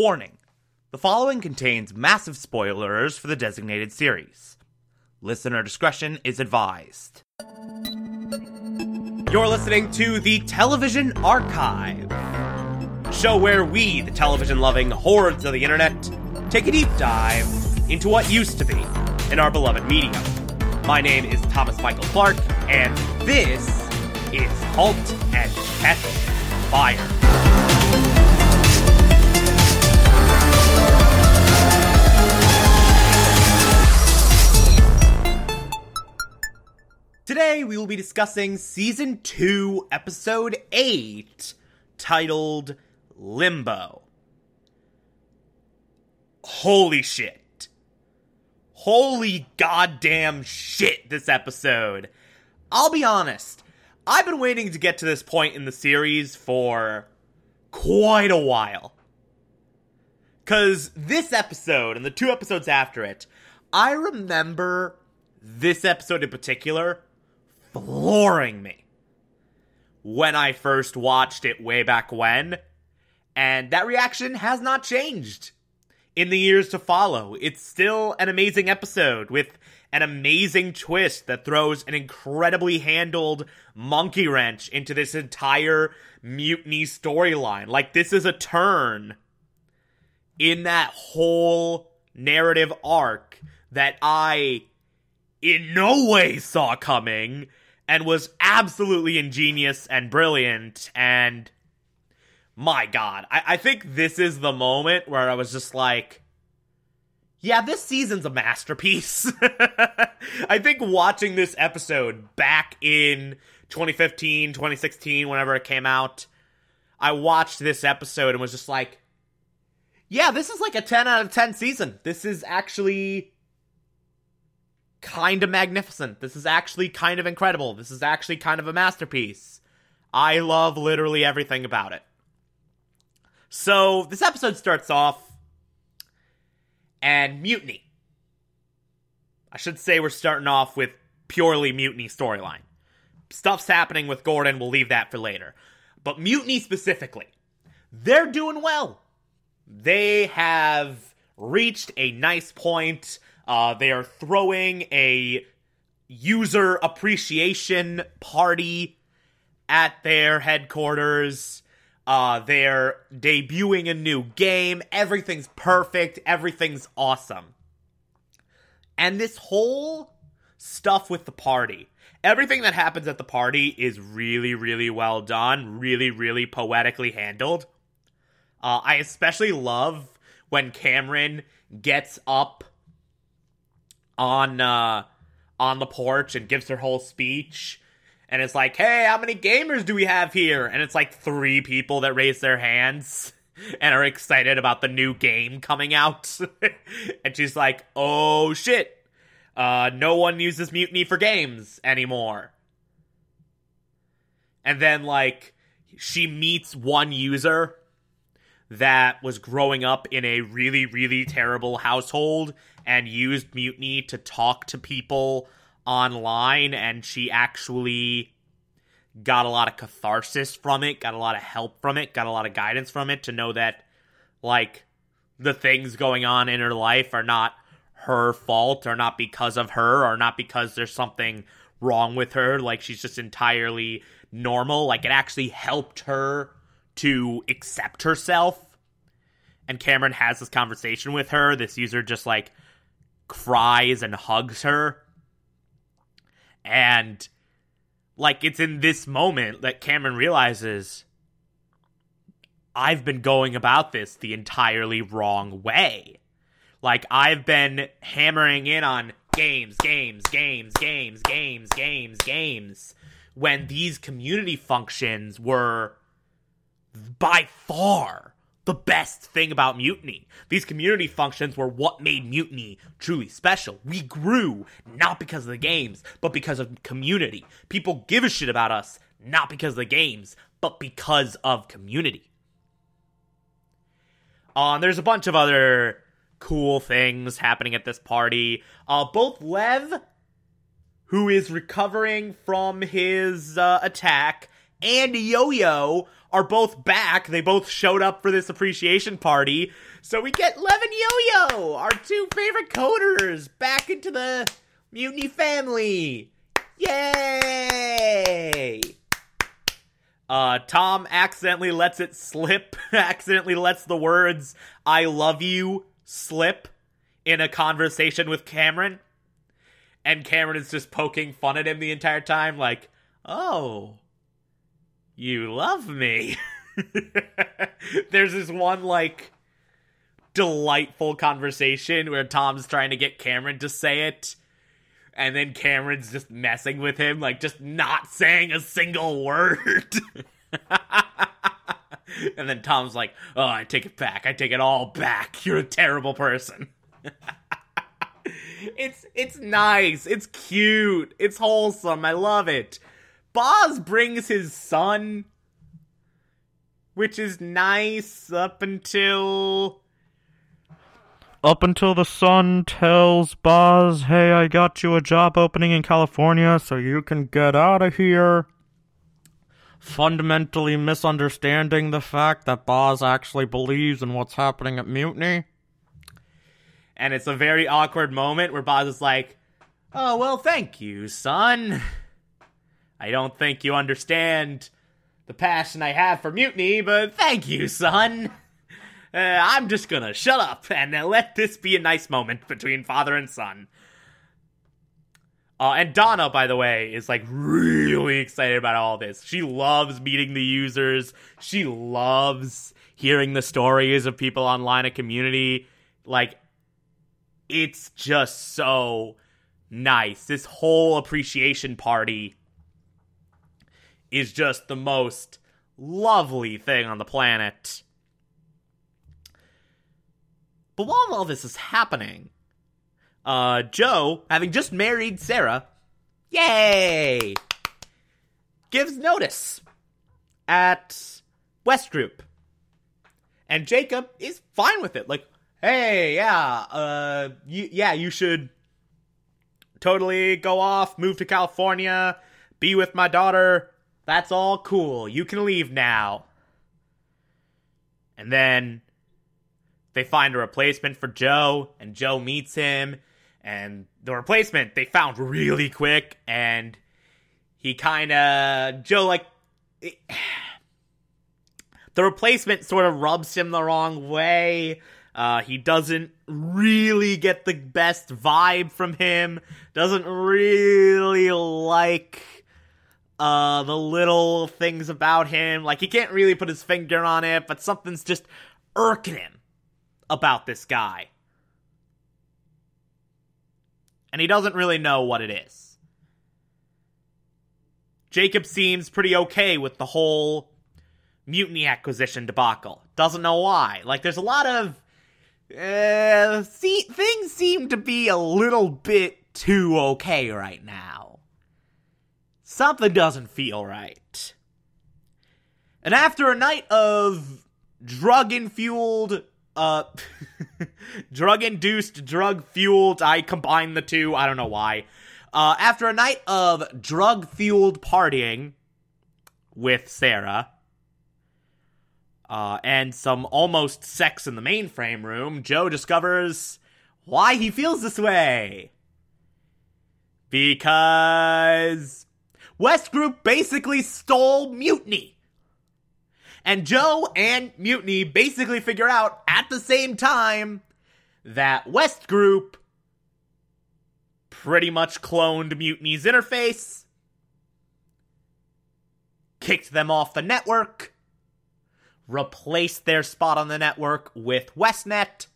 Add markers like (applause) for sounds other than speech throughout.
Warning the following contains massive spoilers for the designated series. Listener discretion is advised. You're listening to the Television Archive, show where we, the television loving hordes of the internet, take a deep dive into what used to be in our beloved medium. My name is Thomas Michael Clark, and this is Halt and Catch Fire. Today we will be discussing season 2, episode 8, titled Limbo. Holy shit. Holy goddamn shit, this episode. I'll be honest, I've been waiting to get to this point in the series for quite a while. Because this episode and the two episodes after it, I remember this episode in particular flooring me when I first watched it way back when, and that reaction has not changed in the years to follow. It's still an amazing episode with an amazing twist that throws an incredibly handled monkey wrench into this entire mutiny storyline. Like, this is a turn in that whole narrative arc that I in no way saw coming and was absolutely ingenious and brilliant and my god I, I think this is the moment where i was just like yeah this season's a masterpiece. (laughs) I think watching this episode back in 2015 2016 whenever it came out i watched this episode and was just like yeah this is like a 10 out of 10 season. This is actually kind of magnificent. This is actually kind of incredible. This is actually kind of a masterpiece. I love literally everything about it. So, this episode starts off and mutiny. I should say we're starting off with purely mutiny storyline. Stuff's happening with Gordon, we'll leave that for later. But mutiny specifically, they're doing well. They have reached a nice point uh, they are throwing a user appreciation party at their headquarters. Uh, they're debuting a new game. Everything's perfect. Everything's awesome. And this whole stuff with the party, everything that happens at the party is really, really well done, really, really poetically handled. Uh, I especially love when Cameron gets up on uh, on the porch and gives her whole speech. And it's like, hey, how many gamers do we have here? And it's like three people that raise their hands (laughs) and are excited about the new game coming out. (laughs) and she's like, oh shit, uh, no one uses Mutiny for games anymore. And then, like, she meets one user that was growing up in a really, really terrible household and used Mutiny to talk to people online, and she actually got a lot of catharsis from it, got a lot of help from it, got a lot of guidance from it to know that, like, the things going on in her life are not her fault or not because of her or not because there's something wrong with her. Like, she's just entirely normal. Like, it actually helped her to accept herself. And Cameron has this conversation with her. This user just like cries and hugs her. And like it's in this moment that Cameron realizes I've been going about this the entirely wrong way. Like I've been hammering in on games, games, games, games, games, games, games when these community functions were by far the best thing about Mutiny. These community functions were what made Mutiny truly special. We grew not because of the games, but because of community. People give a shit about us not because of the games, but because of community. Uh, there's a bunch of other cool things happening at this party. Uh, both Lev, who is recovering from his uh, attack, and Yo Yo are both back. They both showed up for this appreciation party. So we get Lev and Yo-Yo, our two favorite coders, back into the Mutiny family. Yay! Uh, Tom accidentally lets it slip, (laughs) accidentally lets the words, I love you, slip in a conversation with Cameron. And Cameron is just poking fun at him the entire time, like, oh, you love me. (laughs) There's this one, like, delightful conversation where Tom's trying to get Cameron to say it. And then Cameron's just messing with him, like just not saying a single word. (laughs) and then Tom's like, "Oh, I take it back. I take it all back. You're a terrible person." (laughs) it's it's nice. It's cute. It's wholesome. I love it. Boz brings his son, which is nice up until up until the son tells Boz, "Hey, I got you a job opening in California, so you can get out of here." Fundamentally misunderstanding the fact that Boz actually believes in what's happening at Mutiny. And it's a very awkward moment where Boz is like, Oh, well, thank you, son. (laughs) I don't think you understand the passion I have for mutiny, but thank you, son. (laughs) Uh, I'm just gonna shut up and uh, let this be a nice moment between father and son. Uh, and Donna, by the way, is like really excited about all this. She loves meeting the users. She loves hearing the stories of people online a community. Like, it's just so nice. This whole appreciation party is just the most lovely thing on the planet. But while all this is happening, uh, Joe, having just married Sara, yay, gives notice at West Group. And Jacob is fine with it. Like, hey, yeah, uh, yeah, you should totally go off, move to California, be with my daughter. That's all cool. You can leave now. And then they find a replacement for Joe, and Joe meets him, and the replacement they found really quick, and he kind of Joe like (sighs) the replacement sort of rubs him the wrong way. Uh, he doesn't really get the best vibe from him. Doesn't really like uh, the little things about him. Like he can't really put his finger on it, but something's just irking him about this guy. And he doesn't really know what it is. Jacob seems pretty okay with the whole mutiny acquisition debacle. Doesn't know why. Like, there's a lot of. Uh, see, things seem to be a little bit too okay right now. Something doesn't feel right. And after a night of drug infueled uh (laughs) drug induced drug fueled i combine the two i don't know why uh after a night of drug fueled partying with sara uh and some almost sex in the mainframe room joe discovers why he feels this way because west group basically stole mutiny and Joe and Mutiny basically figure out at the same time that West Group pretty much cloned Mutiny's interface, kicked them off the network, replaced their spot on the network with WestNet.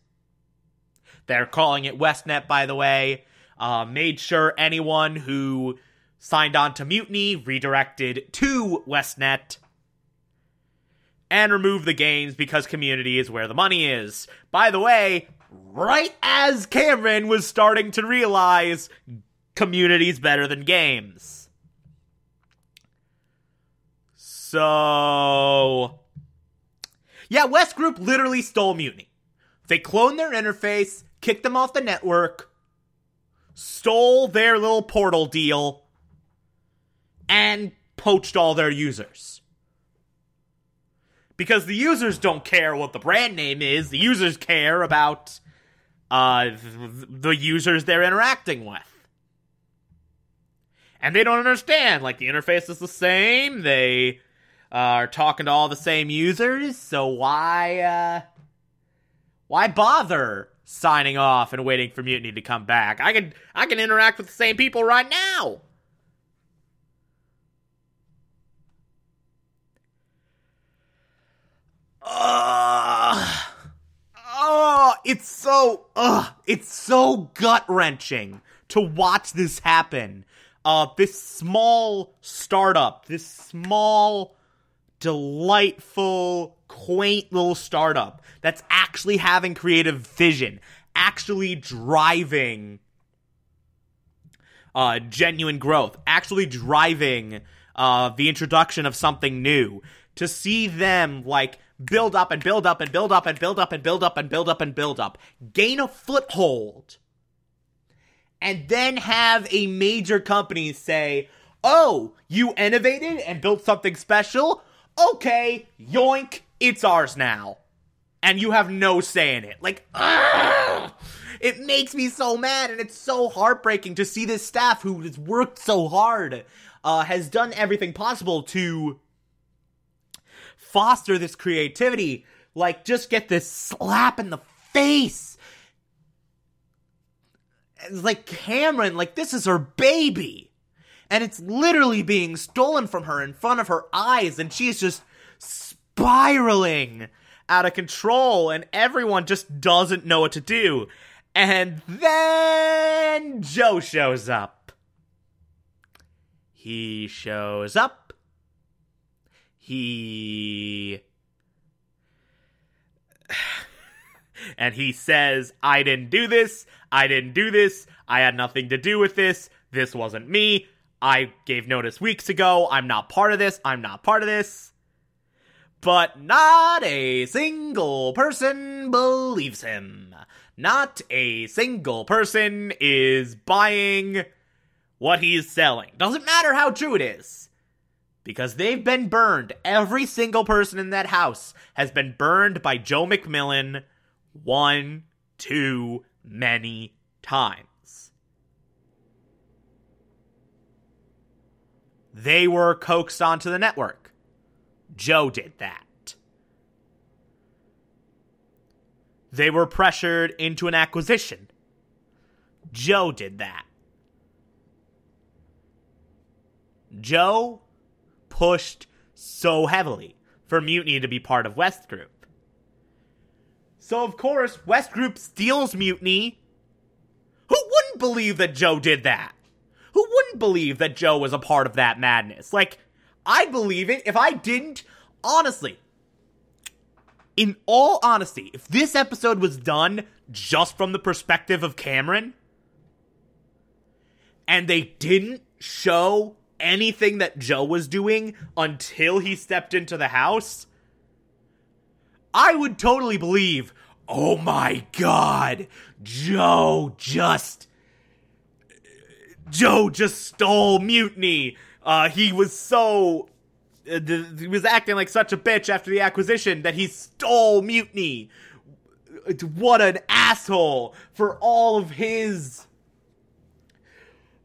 They're calling it WestNet, by the way. Uh, made sure anyone who signed on to Mutiny redirected to WestNet and removed the games because community is where the money is. By the way, right as Cameron was starting to realize community's better than games. So. Yeah, West Group literally stole Mutiny. They cloned their interface, kicked them off the network, stole their little portal deal, and poached all their users. Because the users don't care what the brand name is, the users care about uh, the users they're interacting with. And they don't understand. Like, the interface is the same, they uh, are talking to all the same users, so why, uh, why bother signing off and waiting for Mutiny to come back? I can, I can interact with the same people right now! Uh, oh, it's so, uh, it's so gut wrenching to watch this happen. Uh, this small startup, this small, delightful, quaint little startup that's actually having creative vision, actually driving uh, genuine growth, actually driving uh, the introduction of something new. To see them like build up and build up and build up and build up and build up and build up and build up, gain a foothold, and then have a major company say, Oh, you innovated and built something special? Okay, yoink, it's ours now. And you have no say in it. Like, ugh! It makes me so mad, and it's so heartbreaking to see this staff who has worked so hard, uh, has done everything possible to foster this creativity, like just get this slap in the face. It's like Cameron, like this is her baby. And it's literally being stolen from her in front of her eyes, and she's just spiraling out of control, and everyone just doesn't know what to do. And then Joe shows up. He shows up he (sighs) and he says, I didn't do this. I didn't do this. I had nothing to do with this. This wasn't me. I gave notice weeks ago. I'm not part of this. I'm not part of this. But not a single person believes him. Not a single person is buying what he's selling. Doesn't matter how true it is because they've been burned. Every single person in that house has been burned by Joe MacMillan one too many times. They were coaxed onto the network. Joe did that. They were pressured into an acquisition. Joe did that. Joe pushed so heavily for Mutiny to be part of West Group. So, of course, West Group steals Mutiny. Who wouldn't believe that Joe did that? Who wouldn't believe that Joe was a part of that madness? Like, I'd believe it if I didn't. Honestly, in all honesty, if this episode was done just from the perspective of Cameron, and they didn't show anything that Joe was doing until he stepped into the house, I would totally believe, oh my god, Joe just. Joe just stole mutiny. Uh, he was so. Uh, he was acting like such a bitch after the acquisition that he stole mutiny. What an asshole for all of his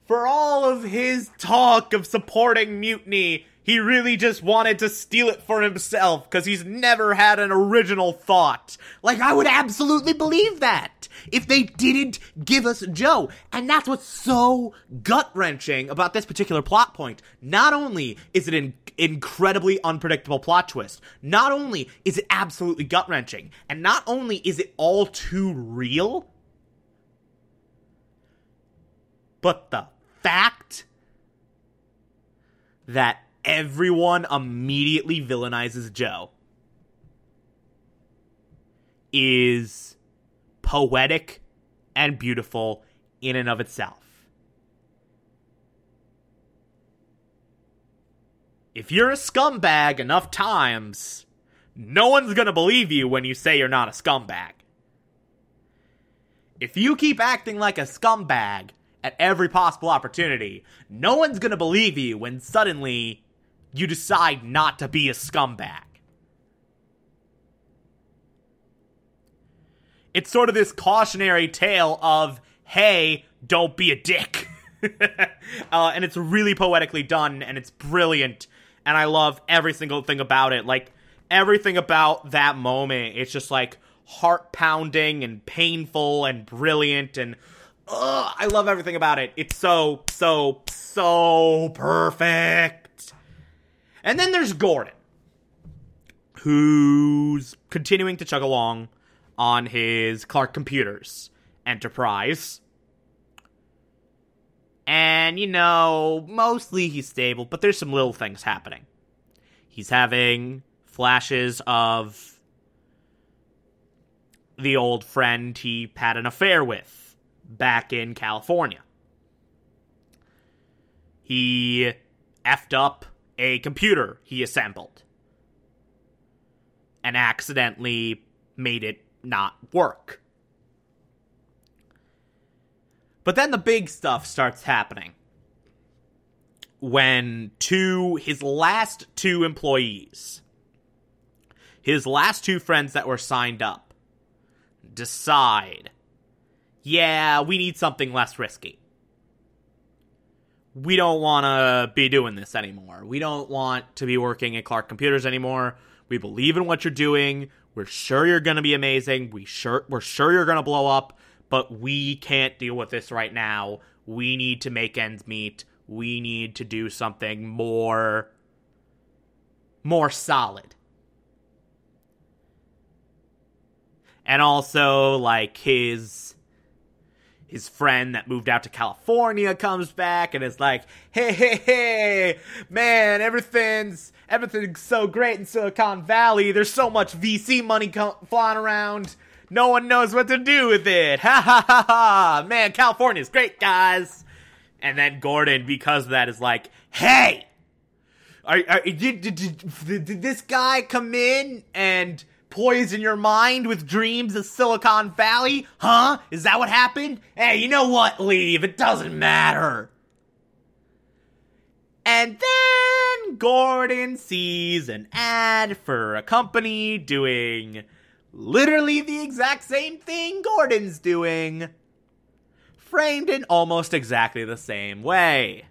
for all of his talk of supporting mutiny, he really just wanted to steal it for himself because he's never had an original thought. Like, I would absolutely believe that if they didn't give us Joe. And that's what's so gut wrenching about this particular plot point. Not only is it an incredibly unpredictable plot twist, not only is it absolutely gut wrenching, and not only is it all too real, but the fact that everyone immediately villainizes Joe is poetic and beautiful in and of itself. If you're a scumbag enough times, no one's gonna believe you when you say you're not a scumbag. If you keep acting like a scumbag at every possible opportunity. No one's going to believe you when suddenly you decide not to be a scumbag. It's sort of this cautionary tale of, hey, don't be a dick. (laughs) uh, and it's really poetically done and it's brilliant. And I love every single thing about it. Like, everything about that moment, it's just like heart pounding and painful and brilliant and ugh, I love everything about it. It's so, so, so perfect. And then there's Gordon, who's continuing to chug along on his Clark Computers enterprise. And, you know, mostly he's stable, but there's some little things happening. He's having flashes of the old friend he had an affair with back in California. He effed up a computer he assembled and accidentally made it not work. But then the big stuff starts happening. When two, his last two employees, his last two friends that were signed up, decide, yeah, we need something less risky. We don't want to be doing this anymore. We don't want to be working at Clark Computers anymore. We believe in what you're doing. We're sure you're going to be amazing. We sure we're sure you're going to blow up, but we can't deal with this right now. We need to make ends meet. We need to do something more more solid. And also like his his friend that moved out to California comes back and is like, "Hey, hey, hey, man, everything's everything's so great in Silicon Valley. There's so much VC money co- flying around. No one knows what to do with it. Ha ha ha ha. Man, California's great, guys." And then Gordon, because of that, is like, "Hey, are, are did, did, did, did this guy come in and?" Poison your mind with dreams of Silicon Valley? Huh? Is that what happened? Hey, you know what? Leave. It doesn't matter. And then Gordon sees an ad for a company doing literally the exact same thing Gordon's doing, framed in almost exactly the same way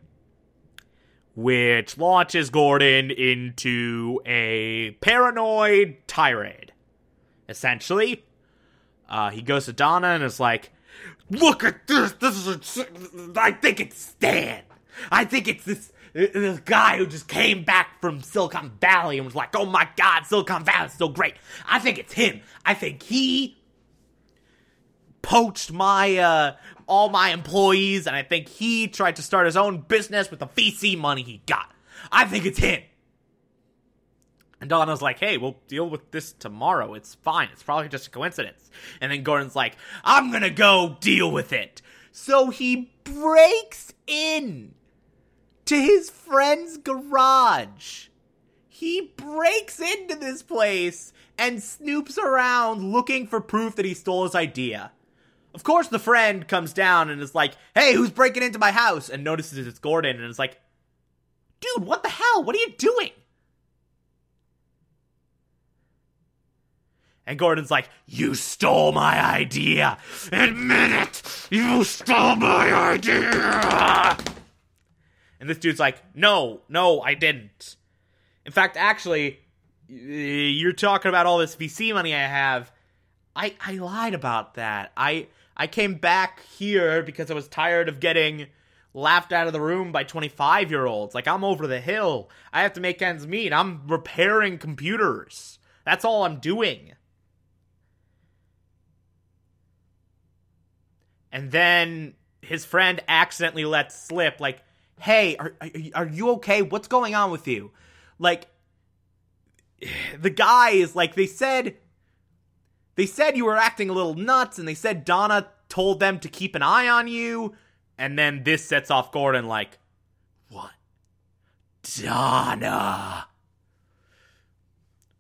which launches Gordon into a paranoid tirade. Essentially, uh, he goes to Donna and is like, "Look at this! This is a, I think it's Stan. I think it's this." This guy who just came back from Silicon Valley and was like, "Oh my God, Silicon Valley is so great." I think it's him. I think he poached my uh, all my employees, and I think he tried to start his own business with the VC money he got. I think it's him. And Donna's like, hey, we'll deal with this tomorrow. It's fine. It's probably just a coincidence. And then Gordon's like, I'm gonna go deal with it. So he breaks in to his friend's garage. He breaks into this place and snoops around looking for proof that he stole his idea. Of course, the friend comes down and is like, hey, who's breaking into my house? And notices it's Gordon and is like, dude, what the hell? What are you doing? And Gordon's like, You stole my idea! Admit it! You stole my idea! And this dude's like, No, no, I didn't. In fact, actually, you're talking about all this VC money I have. I, I lied about that. I I came back here because I was tired of getting laughed out of the room by 25 year olds. Like, I'm over the hill. I have to make ends meet. I'm repairing computers. That's all I'm doing. And then his friend accidentally lets slip, like, hey, are, are you okay? What's going on with you? Like, (sighs) the guy is like, they said they said you were acting a little nuts, and they said Donna told them to keep an eye on you. And then this sets off Gordon like, what? Donna.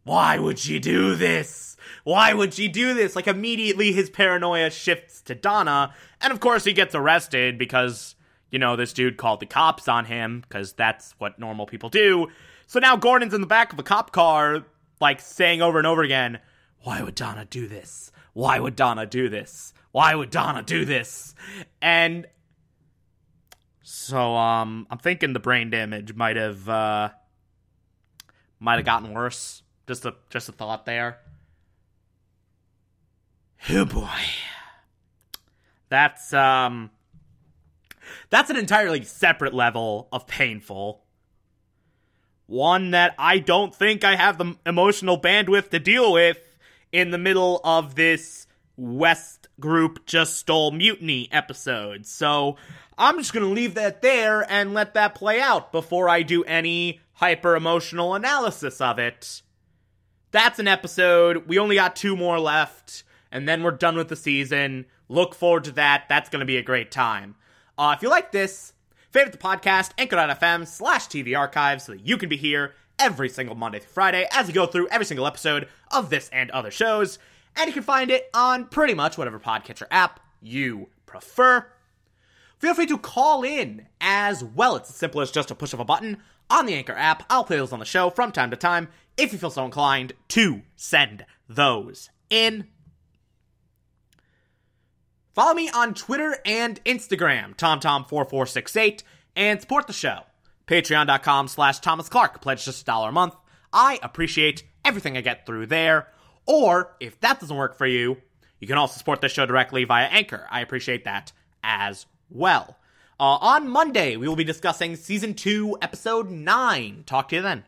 Why would she do this? Why would she do this? Like, immediately his paranoia shifts to Donna. And of course, he gets arrested because, you know, this dude called the cops on him, because that's what normal people do. So now Gordon's in the back of a cop car, like, saying over and over again, why would Donna do this? why would Donna do this? Why would Donna do this? And so um I'm thinking the brain damage might have uh might have gotten worse. Just a just a thought there. Oh boy. That's um that's an entirely separate level of painful. One that I don't think I have the emotional bandwidth to deal with in the middle of this West group just stole mutiny episode. So I'm just going to leave that there and let that play out before I do any hyper emotional analysis of it. That's an episode. We only got two more left, and then we're done with the season. Look forward to that. That's going to be a great time. Uh, if you like this, favorite the podcast, anchor.fm slash TV archives so that you can be here every single Monday through Friday as we go through every single episode of this and other shows. And you can find it on pretty much whatever podcatcher app you prefer. Feel free to call in as well. It's as simple as just a push of a button on the Anchor app. I'll play those on the show from time to time if you feel so inclined to send those in. Follow me on Twitter and Instagram, TomTom4468, and support the show. Patreon.com slash Thomas Clark. Pledge just a dollar a month. I appreciate everything I get through there. Or, if that doesn't work for you, you can also support the show directly via Anchor. I appreciate that as well. Uh, on Monday, we will be discussing Season 2, Episode 9. Talk to you then.